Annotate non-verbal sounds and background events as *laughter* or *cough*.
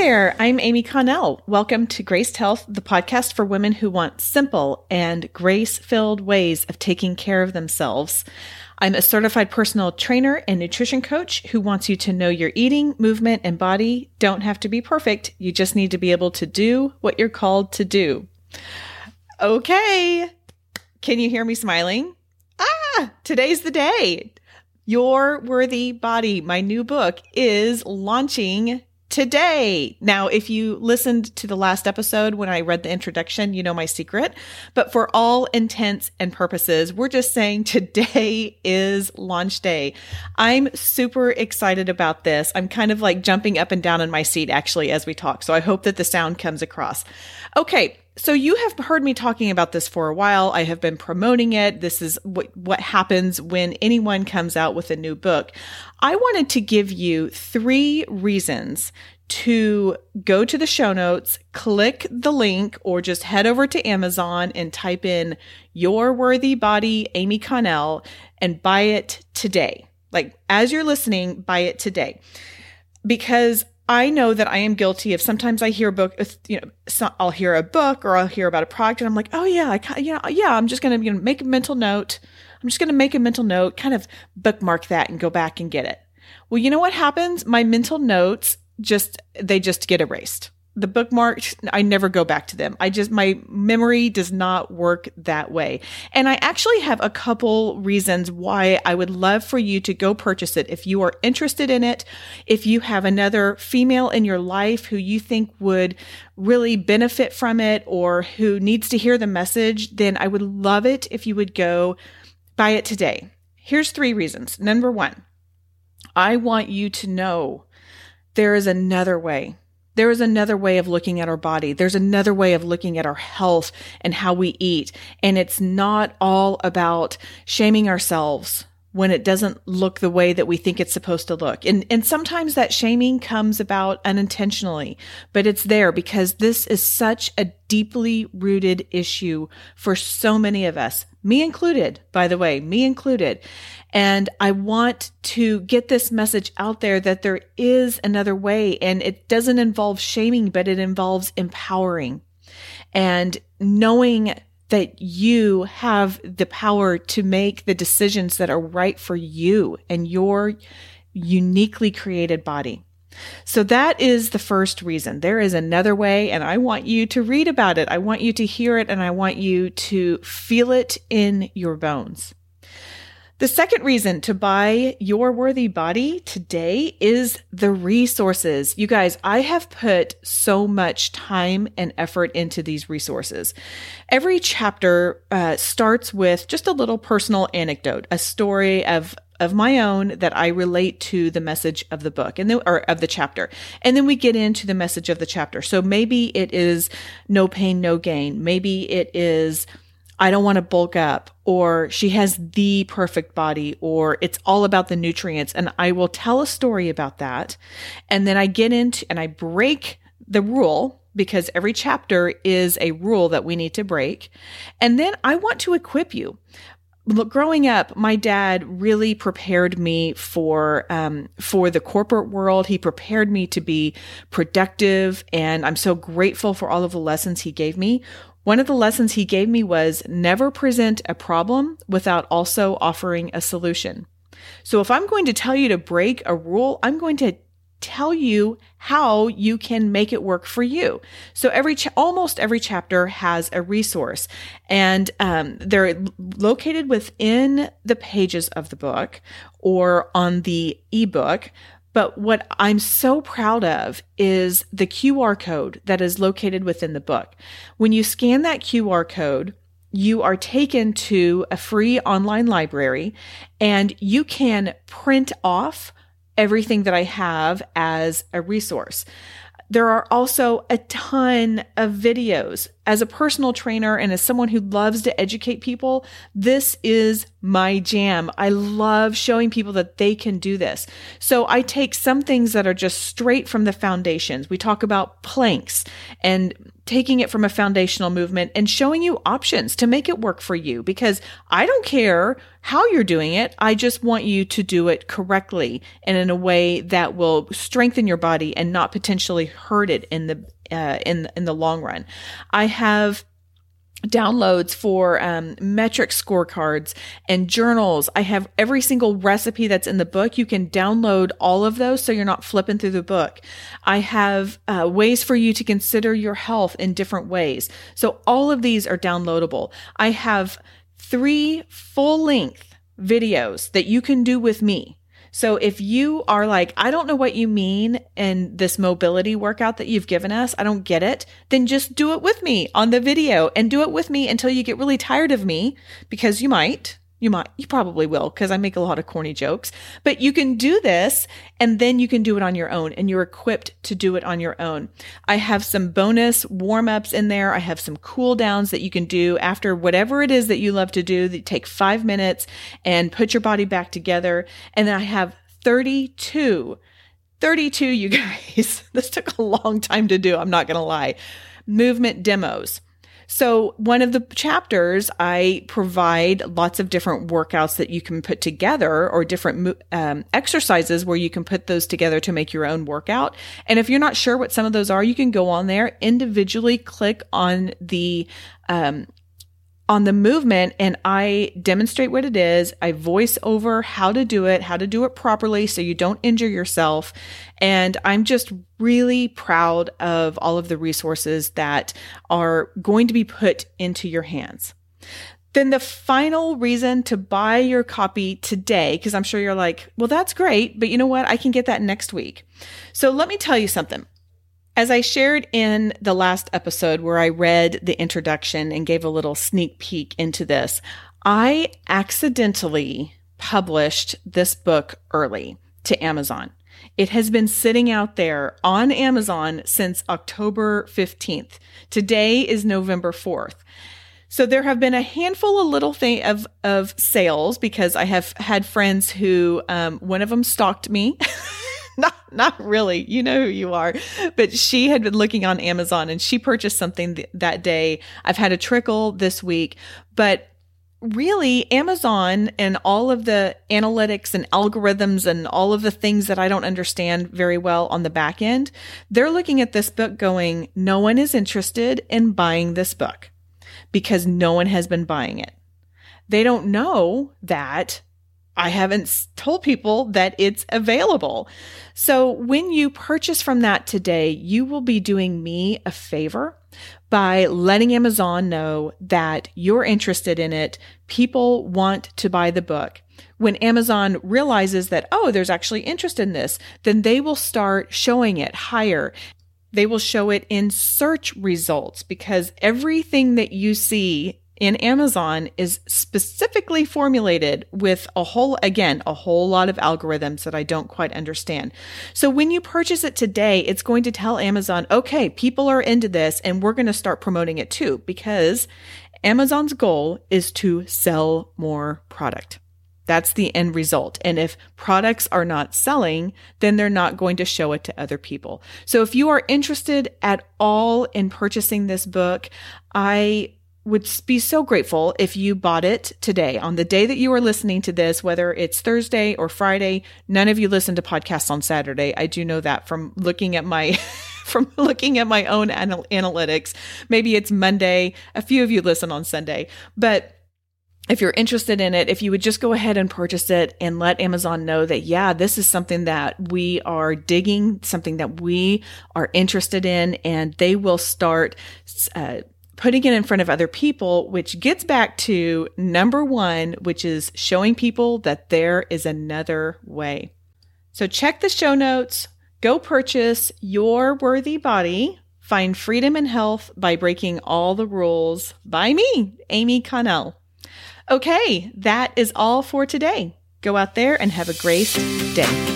there. I'm Amy Connell. Welcome to Graced Health, the podcast for women who want simple and grace filled ways of taking care of themselves. I'm a certified personal trainer and nutrition coach who wants you to know your eating, movement, and body don't have to be perfect. You just need to be able to do what you're called to do. Okay. Can you hear me smiling? Ah, today's the day. Your Worthy Body, my new book, is launching today. Now, if you listened to the last episode when I read the introduction, you know my secret. But for all intents and purposes, we're just saying *laughs* today is launch day. I'm super excited about this. I'm kind of like jumping up and down in my seat actually as we talk. So I hope that the sound comes across. Okay. So you have heard me talking about this for a while. I have been promoting it. This is what, what happens when anyone comes out with a new book. I wanted to give you three reasons to go to the show notes, click the link, or just head over to Amazon and type in Your Worthy Body Amy Connell and buy it today. Like as you're listening, buy it today. Because I know that I am guilty of sometimes I hear a book, you know, I'll hear a book or I'll hear about a product and I'm like, oh yeah, I, you know, yeah, I'm just going to you know, make a mental note. I'm just going to make a mental note, kind of bookmark that and go back and get it. Well, you know what happens? My mental notes just, they just get erased the bookmarks i never go back to them. I just my memory does not work that way. And i actually have a couple reasons why i would love for you to go purchase it if you are interested in it. If you have another female in your life who you think would really benefit from it or who needs to hear the message then i would love it if you would go buy it today. Here's three reasons. Number one i want you to know there is another way there is another way of looking at our body. There's another way of looking at our health and how we eat. And it's not all about shaming ourselves when it doesn't look the way that we think it's supposed to look. And, and sometimes that shaming comes about unintentionally, but it's there because this is such a deeply rooted issue for so many of us, me included, by the way, me included. And I want to get this message out there that there is another way and it doesn't involve shaming, but it involves empowering and knowing that you have the power to make the decisions that are right for you and your uniquely created body. So that is the first reason. There is another way, and I want you to read about it. I want you to hear it, and I want you to feel it in your bones. The second reason to buy your worthy body today is the resources. You guys, I have put so much time and effort into these resources. Every chapter uh, starts with just a little personal anecdote, a story of of my own that I relate to the message of the book and then or of the chapter. And then we get into the message of the chapter. So maybe it is no pain, no gain. Maybe it is I don't want to bulk up, or she has the perfect body, or it's all about the nutrients. And I will tell a story about that. And then I get into and I break the rule because every chapter is a rule that we need to break. And then I want to equip you. Look, growing up, my dad really prepared me for um, for the corporate world. He prepared me to be productive, and I'm so grateful for all of the lessons he gave me. One of the lessons he gave me was never present a problem without also offering a solution. So if I'm going to tell you to break a rule, I'm going to tell you how you can make it work for you. So every cha- almost every chapter has a resource, and um, they're located within the pages of the book or on the ebook. But what I'm so proud of is the QR code that is located within the book. When you scan that QR code, you are taken to a free online library and you can print off everything that I have as a resource. There are also a ton of videos. As a personal trainer and as someone who loves to educate people, this is my jam. I love showing people that they can do this. So I take some things that are just straight from the foundations. We talk about planks and taking it from a foundational movement and showing you options to make it work for you because I don't care how you're doing it. I just want you to do it correctly and in a way that will strengthen your body and not potentially hurt it in the uh, in in the long run. I have downloads for um, metric scorecards and journals. I have every single recipe that's in the book. You can download all of those so you're not flipping through the book. I have uh, ways for you to consider your health in different ways. So all of these are downloadable. I have three full length videos that you can do with me so if you are like, I don't know what you mean in this mobility workout that you've given us, I don't get it, then just do it with me on the video and do it with me until you get really tired of me because you might. You might, you probably will because I make a lot of corny jokes, but you can do this and then you can do it on your own and you're equipped to do it on your own. I have some bonus warm ups in there. I have some cool downs that you can do after whatever it is that you love to do that take five minutes and put your body back together. And then I have 32, 32, you *laughs* guys. this took a long time to do. I'm not going to lie. Movement demos. So, one of the chapters, I provide lots of different workouts that you can put together or different um, exercises where you can put those together to make your own workout. And if you're not sure what some of those are, you can go on there individually click on the um, on the movement and I demonstrate what it is. I voice over how to do it, how to do it properly so you don't injure yourself. And I'm just really proud of all of the resources that are going to be put into your hands. Then the final reason to buy your copy today, because I'm sure you're like, well, that's great, but you know what? I can get that next week. So let me tell you something. As I shared in the last episode where I read the introduction and gave a little sneak peek into this, I accidentally published this book early to Amazon. It has been sitting out there on Amazon since October 15th. Today is November 4th. So there have been a handful of little thing of of sales because I have had friends who um, one of them stalked me *laughs* not not really. You know who you are. But she had been looking on Amazon and she purchased something th- that day. I've had a trickle this week, but really Amazon and all of the analytics and algorithms and all of the things that I don't understand very well on the back end, they're looking at this book going, no one is interested in buying this book because no one has been buying it. They don't know that I haven't told people that it's available. So when you purchase from that today, you will be doing me a favor by letting Amazon know that you're interested in it. People want to buy the book. When Amazon realizes that, oh, there's actually interest in this, then they will start showing it higher. They will show it in search results because everything that you see in Amazon is specifically formulated with a whole, again, a whole lot of algorithms that I don't quite understand. So when you purchase it today, it's going to tell Amazon, okay, people are into this and we're going to start promoting it too, because Amazon's goal is to sell more product. That's the end result. And if products are not selling, then they're not going to show it to other people. So if you are interested at all in purchasing this book, I would be so grateful if you bought it today on the day that you are listening to this, whether it's Thursday or Friday. None of you listen to podcasts on Saturday. I do know that from looking at my *laughs* from looking at my own anal- analytics. Maybe it's Monday. A few of you listen on Sunday, but if you're interested in it, if you would just go ahead and purchase it and let Amazon know that, yeah, this is something that we are digging, something that we are interested in, and they will start uh, putting it in front of other people, which gets back to number one, which is showing people that there is another way. So check the show notes, go purchase Your Worthy Body, find freedom and health by breaking all the rules by me, Amy Connell. Okay, that is all for today. Go out there and have a great day.